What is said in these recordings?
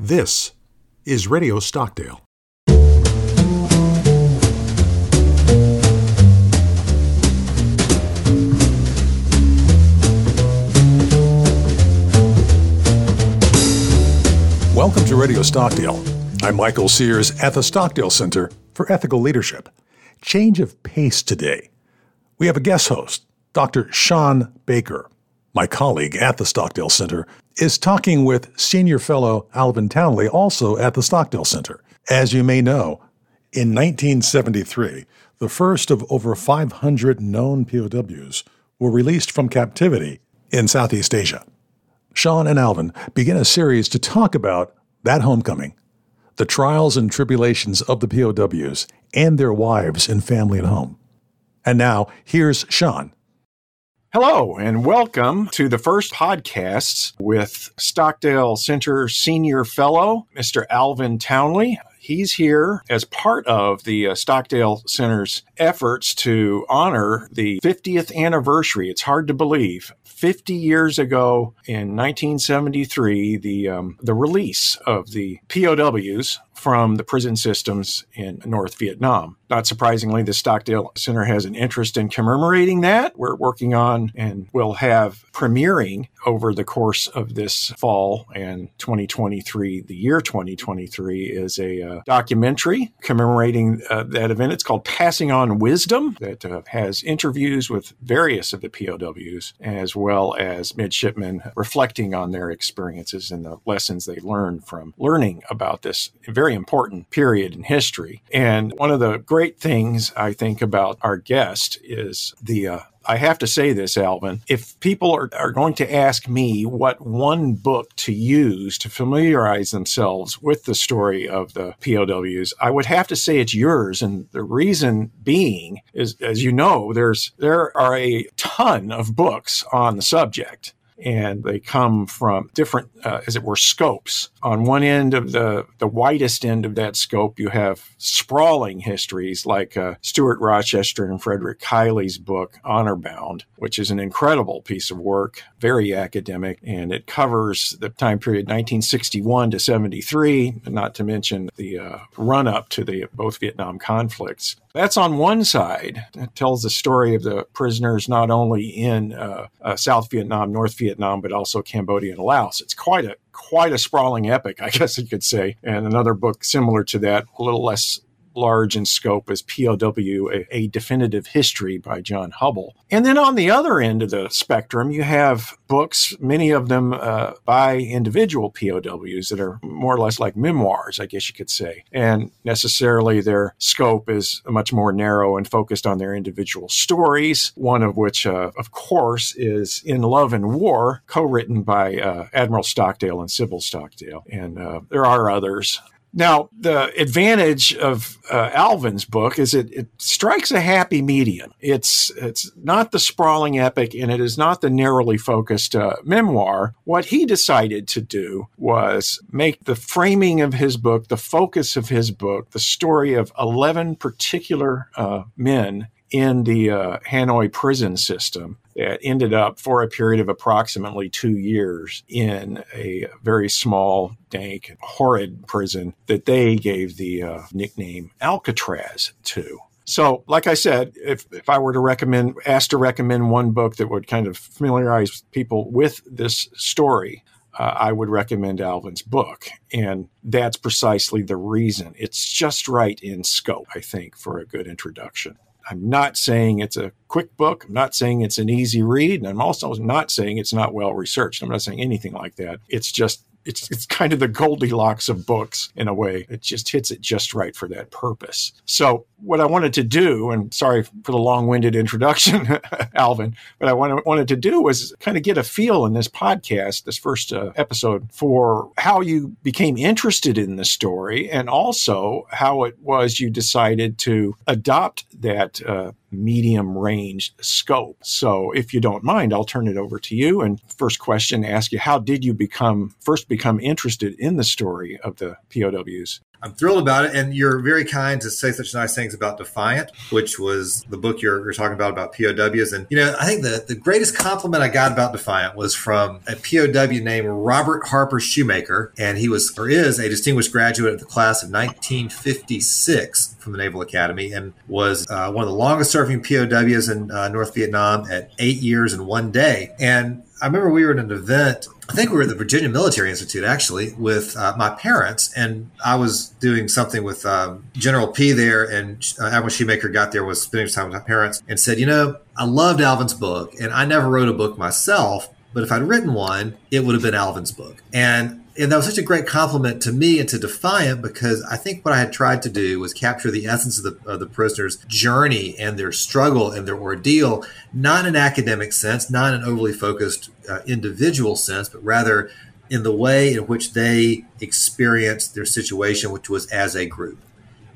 This is Radio Stockdale. Welcome to Radio Stockdale. I'm Michael Sears at the Stockdale Center for Ethical Leadership. Change of pace today. We have a guest host, Dr. Sean Baker. My colleague at the Stockdale Center is talking with senior fellow Alvin Townley, also at the Stockdale Center. As you may know, in 1973, the first of over 500 known POWs were released from captivity in Southeast Asia. Sean and Alvin begin a series to talk about that homecoming, the trials and tribulations of the POWs and their wives and family at home. And now, here's Sean Hello, and welcome to the first podcast with Stockdale Center Senior Fellow, Mr. Alvin Townley. He's here as part of the uh, Stockdale Center's efforts to honor the 50th anniversary. It's hard to believe. 50 years ago in 1973, the, um, the release of the POWs from the prison systems in North Vietnam. Not surprisingly, the Stockdale Center has an interest in commemorating that. We're working on and will have premiering over the course of this fall and 2023. The year 2023 is a uh, documentary commemorating uh, that event. It's called Passing On Wisdom, that uh, has interviews with various of the POWs as well as midshipmen reflecting on their experiences and the lessons they learned from learning about this very very important period in history. And one of the great things I think about our guest is the uh, I have to say this, Alvin. If people are, are going to ask me what one book to use to familiarize themselves with the story of the POWs, I would have to say it's yours. And the reason being is, as you know, there's there are a ton of books on the subject and they come from different, uh, as it were, scopes. On one end of the, the widest end of that scope, you have sprawling histories like uh, Stuart Rochester and Frederick Kiley's book, Honor Bound, which is an incredible piece of work, very academic, and it covers the time period 1961 to 73, not to mention the uh, run up to the both Vietnam conflicts. That's on one side. It tells the story of the prisoners not only in uh, uh, South Vietnam, North Vietnam, but also Cambodia and Laos. It's quite a quite a sprawling epic, I guess you could say. And another book similar to that, a little less large in scope as POW, a, a, Definitive History by John Hubbell. And then on the other end of the spectrum, you have books, many of them uh, by individual POWs that are more or less like memoirs, I guess you could say. And necessarily their scope is much more narrow and focused on their individual stories, one of which, uh, of course, is In Love and War, co written by uh, Admiral Stockdale and Sybil Stockdale. And uh, there are others. Now, the advantage of uh, Alvin's book is it, it strikes a happy medium. It's it's not the sprawling epic, and it is not the narrowly focused uh, memoir. What he decided to do was make the framing of his book, the focus of his book, the story of eleven particular uh, men in the uh, Hanoi prison system that ended up for a period of approximately two years in a very small, dank, horrid prison that they gave the uh, nickname Alcatraz to. So, like I said, if, if I were to recommend, asked to recommend one book that would kind of familiarize people with this story, uh, I would recommend Alvin's book. And that's precisely the reason. It's just right in scope, I think, for a good introduction. I'm not saying it's a quick book. I'm not saying it's an easy read. And I'm also not saying it's not well researched. I'm not saying anything like that. It's just it's it's kind of the Goldilocks of books in a way. It just hits it just right for that purpose. So what I wanted to do, and sorry for the long-winded introduction, Alvin, but I wanted, wanted to do was kind of get a feel in this podcast, this first uh, episode, for how you became interested in the story, and also how it was you decided to adopt that uh, medium range scope. So if you don't mind, I'll turn it over to you. And first question, ask you, how did you become first become interested in the story of the POWs? I'm thrilled about it. And you're very kind to say such nice things about Defiant, which was the book you're, you're talking about, about POWs. And, you know, I think the, the greatest compliment I got about Defiant was from a POW named Robert Harper Shumaker. And he was, or is, a distinguished graduate of the class of 1956 from the Naval Academy and was uh, one of the longest serving POWs in uh, North Vietnam at eight years and one day. And I remember we were at an event I think we were at the Virginia Military Institute actually with uh, my parents, and I was doing something with um, General Peay there, and uh, Admiral Shumaker got there, was spending time with my parents, and said, "You know, I loved Alvin's book, and I never wrote a book myself, but if I'd written one, it would have been Alvin's book." And and that was such a great compliment to me and to Defiant because I think what I had tried to do was capture the essence of the, of the prisoner's journey and their struggle and their ordeal, not in an academic sense, not in an overly focused uh, individual sense, but rather in the way in which they experienced their situation, which was as a group.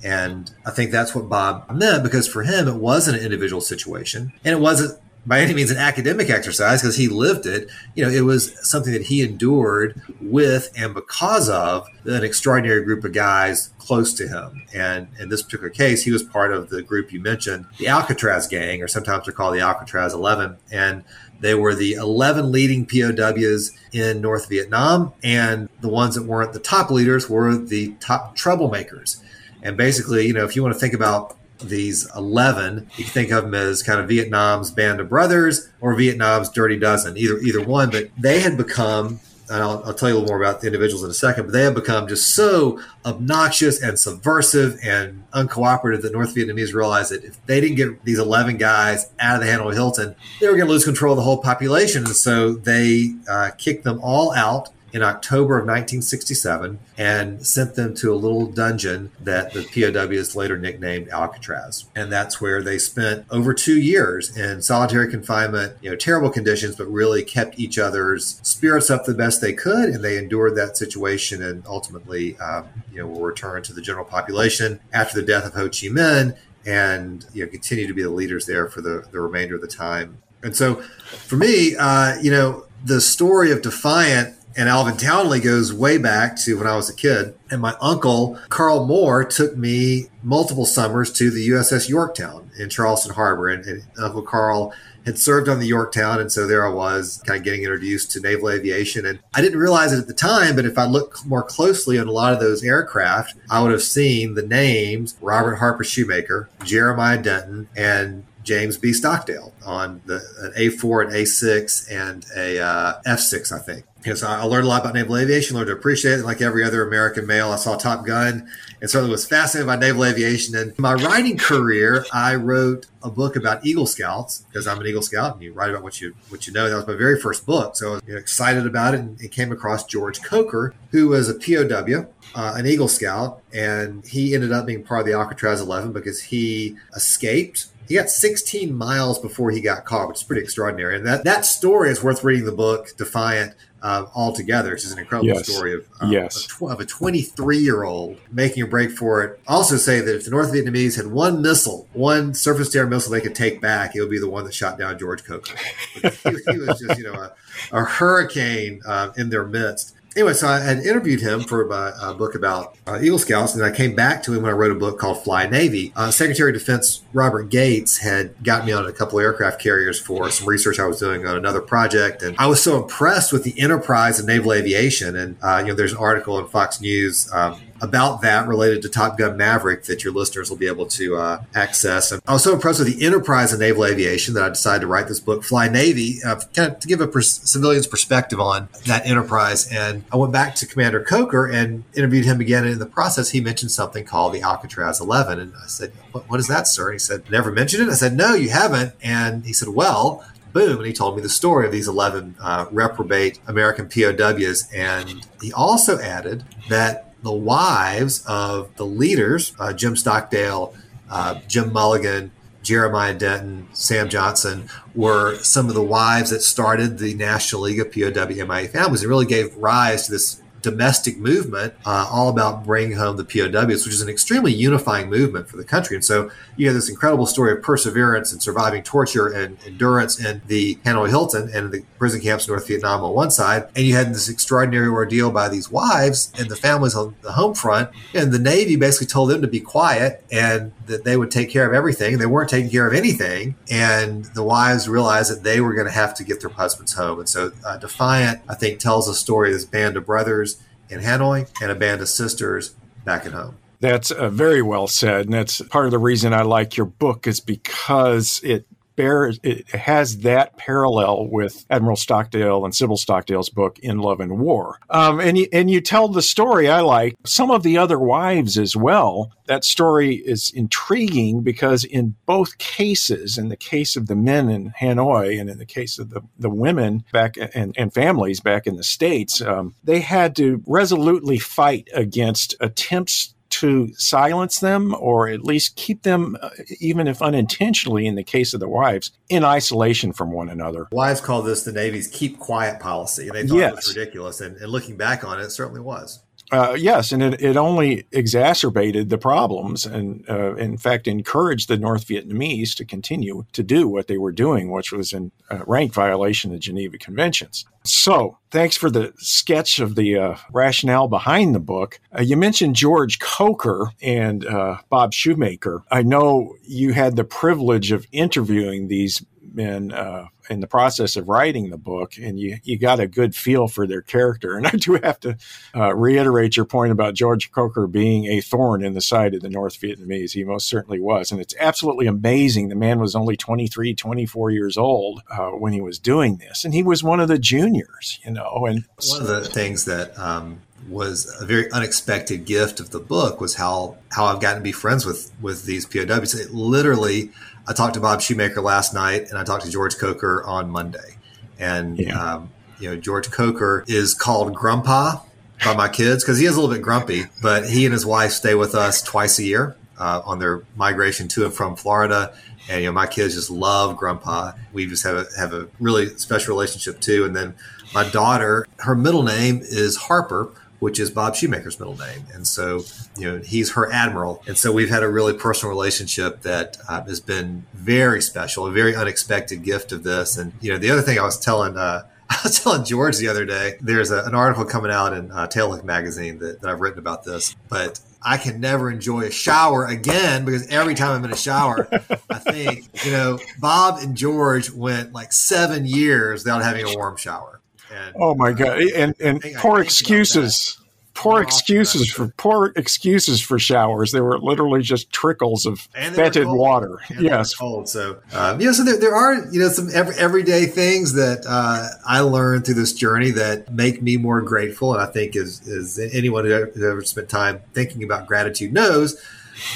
And I think that's what Bob meant because for him, it wasn't an individual situation and it wasn't by any means an academic exercise because he lived it. You know, it was something that he endured with and because of an extraordinary group of guys close to him. And in this particular case, he was part of the group you mentioned, the Alcatraz gang, or sometimes they're called the Alcatraz 11. And they were the 11 leading POWs in North Vietnam. And the ones that weren't the top leaders were the top troublemakers. And basically, you know, if you want to think about these 11 you can think of them as kind of vietnam's band of brothers or vietnam's dirty dozen either either one but they had become and I'll, I'll, tell you a little more about the individuals in a second, but they have become just so obnoxious and subversive and uncooperative that North Vietnamese realized that if they didn't get these 11 guys out of the Hanoi Hilton, they were going to lose control of the whole population. And so they uh, kicked them all out in October of 1967 and sent them to a little dungeon that the POWs later nicknamed Alcatraz. And that's where they spent over two years in solitary confinement, you know, terrible conditions, but really kept each other's spirits up the best they could. And they endured that situation and ultimately, um, you know, will return to the general population after the death of Ho Chi Minh and, you know, continue to be the leaders there for the, the remainder of the time. And so for me, uh, you know, the story of Defiant and Alvin Townley goes way back to when I was a kid. And my uncle, Carl Moore, took me multiple summers to the USS Yorktown in Charleston Harbor. And, and, Uncle Carl had served on the Yorktown. And so there I was, kind of getting introduced to naval aviation. And I didn't realize it at the time, but if I look more closely on a lot of those aircraft, I would have seen the names Robert Harper Shumaker, Jeremiah Denton, and James B. Stockdale on the an A4 and A6 and a uh, F6, I think. Because I learned a lot about naval aviation, learned to appreciate it like every other American male. I saw Top Gun and certainly was fascinated by naval aviation. And my writing career, I wrote a book about Eagle Scouts because I'm an Eagle Scout and you write about what you what you know. That was my very first book. So I was excited about it and, and, came across George Coker, who was a POW, uh, an Eagle Scout, and he ended up being part of the Alcatraz 11 because he escaped he got 16 miles before he got caught, which is pretty extraordinary. And that, that story is worth reading the book Defiant uh, altogether. It's just an incredible yes. story of, um, yes. a of a 23 year old making a break for it. Also, say that if the North Vietnamese had one missile, one surface to air missile they could take back, it would be the one that shot down George Coker. He, he, was just, you know, a, a hurricane uh, in their midst anyway, so I had interviewed him for a book about uh, Eagle Scouts, and I came back to him when I wrote a book called Fly Navy. Uh, Secretary of Defense Robert Gates had got me on a couple aircraft carriers for some research I was doing on another project, and I was so impressed with the enterprise of naval aviation. And uh, you know, there's an article in Fox News um, about that related to Top Gun Maverick that your listeners will be able to uh, access. And I was so impressed with the enterprise of naval aviation that I decided to write this book, Fly Navy, uh, kind of to give a pers- civilian's perspective on that enterprise. And I went back to Commander Coker and interviewed him again. And in the process, he mentioned something called the Alcatraz 11. And I said, what, what is that, sir? And he said, Never mentioned it. I said, No, you haven't. And he said, Well, boom and he told me the story of these 11 uh, reprobate american pows and he also added that the wives of the leaders, uh, Jim Stockdale, uh, Jim Mulligan, Jeremiah Denton, Sam Johnson, were some of the wives that started the National League of POW MIA families and really gave rise to this domestic movement, uh, all about bringing home the POWs, which is an extremely unifying movement for the country. And so you have this incredible story of perseverance and surviving torture and endurance in the Hanoi Hilton and the prison camps in North Vietnam on one side, and you had this extraordinary ordeal by these wives and the families on the home front, and the Navy basically told them to be quiet and that they would take care of everything. They weren't taking care of anything, and the wives realized that they were going to have to get their husbands home. And so, uh, Defiant, I think, tells a story of this band of brothers in Hanoi and a band of sisters back at home. That's uh, very well said, and that's part of the reason I like your book is because it bears it has that parallel with Admiral Stockdale and Sybil Stockdale's book In Love and War. Um, and you, and you tell the story I like some of the other wives as well. That story is intriguing because in both cases, in the case of the men in Hanoi and in the case of the, the women back and, and families back in the States, um, they had to resolutely fight against attempts to silence them or at least keep them, uh, even if unintentionally in the case of the wives, in isolation from one another. Wives call this the Navy's keep quiet policy. They thought yes. it was ridiculous. And, and looking back on it, it certainly was. Uh, yes, and it, it only exacerbated the problems and, uh, in fact, encouraged the North Vietnamese to continue to do what they were doing, which was in uh, rank violation of the Geneva Conventions. So, thanks for the sketch of the uh, rationale behind the book. Uh, you mentioned George Coker and Bob Shumaker. I know you had the privilege of interviewing these men uh, in the process of writing the book, and you you got a good feel for their character. And I do have to uh, reiterate your point about George Coker being a thorn in the side of the North Vietnamese. He most certainly was, and it's absolutely amazing. The man was only 23, 24 years old uh, when he was doing this, and he was one of the juniors, you know. And one of the things that um, was a very unexpected gift of the book was how how I've gotten to be friends with with these POWs. It literally I talked to Bob Shumaker last night, and I talked to George Coker on Monday. And yeah. um, you know, George Coker is called Grandpa by my kids because he is a little bit grumpy, but he and his wife stay with us twice a year uh, on their migration to and from Florida. And you know, my kids just love Grandpa. We just have a, have a really special relationship too. And then my daughter, her middle name is Harper which is Bob Shumaker's middle name. And so, you know, he's her admiral. And so we've had a really personal relationship that uh, has been very special, a very unexpected gift of this. And, you know, the other thing I was telling, uh, I was telling George the other day, there's a, an article coming out in uh, Tailhook magazine that, that I've written about this, but I can never enjoy a shower again because every time I'm in a shower, I think, you know, Bob and George went like seven years without having a warm shower. And, oh my god! And and poor excuses, poor excuses for poor excuses for showers. They were literally just trickles of fetid water. And yes, cold. So um, you know, so there, there are you know some every, everyday things that uh, I learned through this journey that make me more grateful, and I think is is anyone who ever, who ever spent time thinking about gratitude knows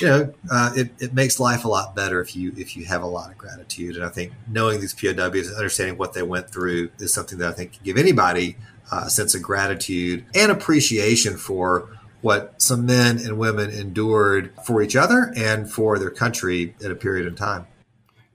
you know, uh, it, it makes life a lot better if you if you have a lot of gratitude. And I think knowing these POWs and understanding what they went through is something that I think can give anybody uh, a sense of gratitude and appreciation for what some men and women endured for each other and for their country at a period of time.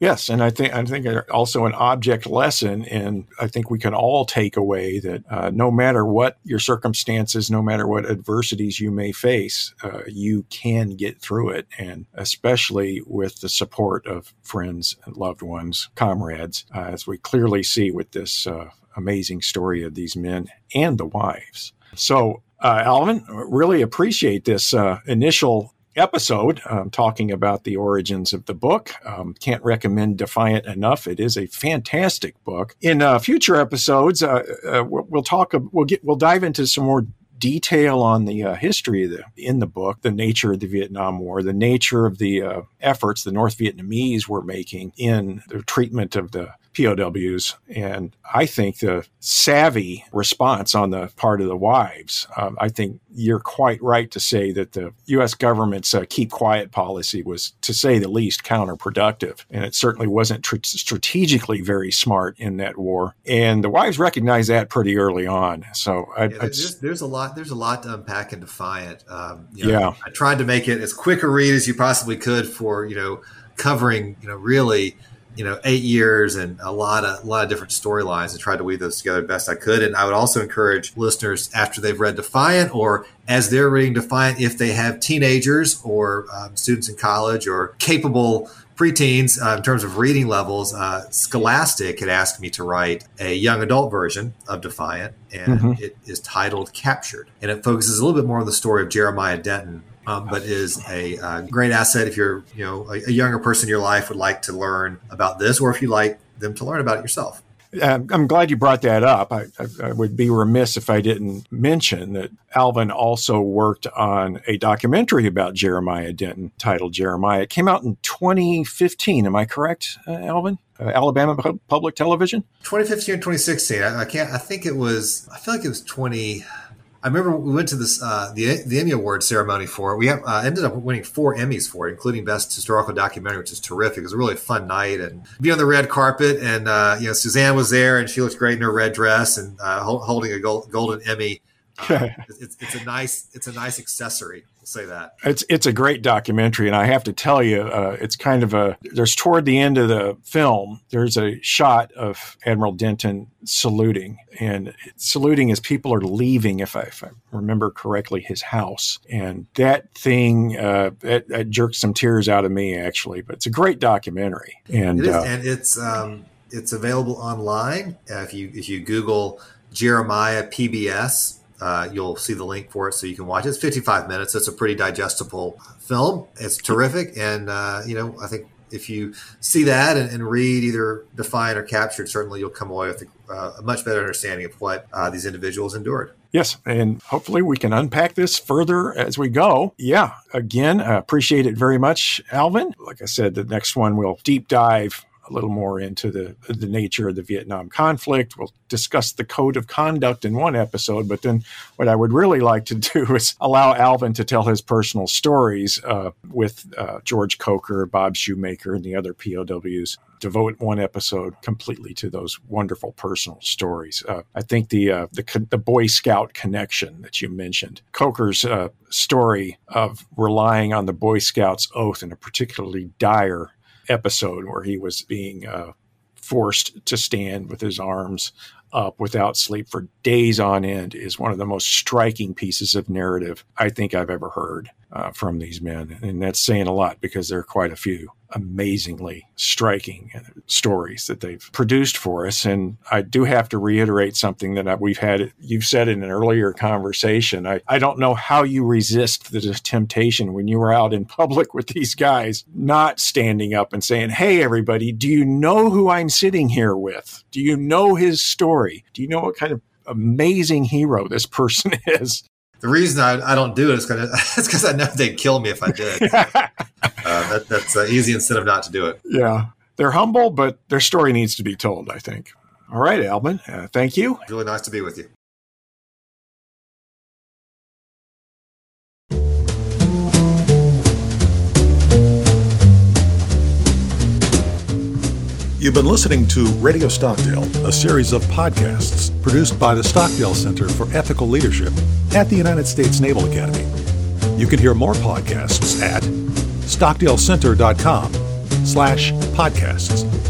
Yes, and I think I think also an object lesson, and I think we can all take away that uh, no matter what your circumstances, no matter what adversities you may face, uh, you can get through it, and especially with the support of friends, and loved ones, comrades, uh, as we clearly see with this uh, amazing story of these men and the wives. So, uh, Alvin, really appreciate this uh, initial episode um, talking about the origins of the book. Um, can't recommend Defiant enough. It is a fantastic book. In uh, future episodes, uh, uh, we'll, talk. We'll get. We'll dive into some more detail on the uh, history the, in the book, the nature of the Vietnam War, the nature of the uh, efforts the North Vietnamese were making in the treatment of the POWs. And I think the savvy response on the part of the wives, um, I think you're quite right to say that the U.S. government's uh, keep quiet policy was, to say the least, counterproductive. And it certainly wasn't tr- strategically very smart in that war. And the wives recognized that pretty early on. So I, yeah, there's, there's, a lot. There's a lot to unpack in Defiant. Um, you know, yeah, I tried to make it as quick a read as you possibly could for you know covering you know really you know eight years and a lot of a lot of different storylines and tried to weave those together best I could. And I would also encourage listeners after they've read Defiant or as they're reading Defiant, if they have teenagers or um, students in college or capable preteens uh, in terms of reading levels, uh, Scholastic had asked me to write a young adult version of Defiant, and mm-hmm. it is titled Captured. And it focuses a little bit more on the story of Jeremiah Denton, um, but is a uh, great asset if you're you know a, a, younger person in your life would like to learn about this, or if you like them to learn about it yourself. I'm glad you brought that up. I, I, I, would be remiss if I didn't mention that Alvin also worked on a documentary about Jeremiah Denton titled Jeremiah. It came out in 2015. Am I correct, uh, Alvin? Uh, Alabama Public Television? 2015 or 2016. I, I, can't, I think it was, I feel like it was 20. I remember we went to this uh, the the Emmy Award ceremony for it. We have, uh, ended up winning four Emmys for it, including Best Historical Documentary, which is terrific. It was a really fun night and be on the red carpet. And uh, you know, Suzanne was there, and she looked great in her red dress and uh, holding a gold, golden Emmy. Uh, it's, it's a nice it's a nice accessory say that. It's it's a great documentary, and I have to tell you, uh, it's kind of a. There's toward the end of the film, there's a shot of Admiral Denton saluting, and saluting as people are leaving, if I, if I remember correctly, his house, and that thing uh, that, that, jerked some tears out of me actually. But it's a great documentary, and it is, uh, and it's um, it's available online uh, if you if you Google Jeremiah PBS uh, you'll see the link for it so you can watch it. It's 55 minutes. It's a pretty digestible film. It's terrific. And, uh, you know, I think if you see that and, and, read either Defiant or Captured, certainly you'll come away with a, uh, a much better understanding of what uh, these individuals endured. Yes, and hopefully we can unpack this further as we go. Yeah, again, appreciate it very much, Alvin. Like I said, the next one we'll deep dive a little more into the the nature of the Vietnam conflict. We'll discuss the code of conduct in one episode, but then what I would really like to do is allow Alvin to tell his personal stories uh, with uh, George Coker, Bob Shumaker, and the other POWs. Devote one episode completely to those wonderful personal stories. Uh, I think the, uh, the the Boy Scout connection that you mentioned, Coker's uh, story of relying on the Boy Scouts oath in a particularly dire episode where he was being uh, forced to stand with his arms up without sleep for days on end is one of the most striking pieces of narrative I think I've ever heard uh, from these men. And that's saying a lot because there are quite a few amazingly striking stories that they've produced for us. And I do have to reiterate something that we've had, you've said in an earlier conversation. I, I don't know how you resist the temptation when you were out in public with these guys, not standing up and saying, Hey, everybody, do you know who I'm sitting here with? Do you know his story? Do you know what kind of amazing hero this person is? The reason I, I don't do it is because I know they'd kill me if I did. uh, that, that's uh, easy incentive not to do it. Yeah. They're humble, but their story needs to be told, I think. All right, Alvin. Uh, thank you. Really nice to be with you. You've been listening to Radio Stockdale, a series of podcasts produced by the Stockdale Center for Ethical Leadership at the United States Naval Academy. You can hear more podcasts at stockdalecenter.com slash podcasts.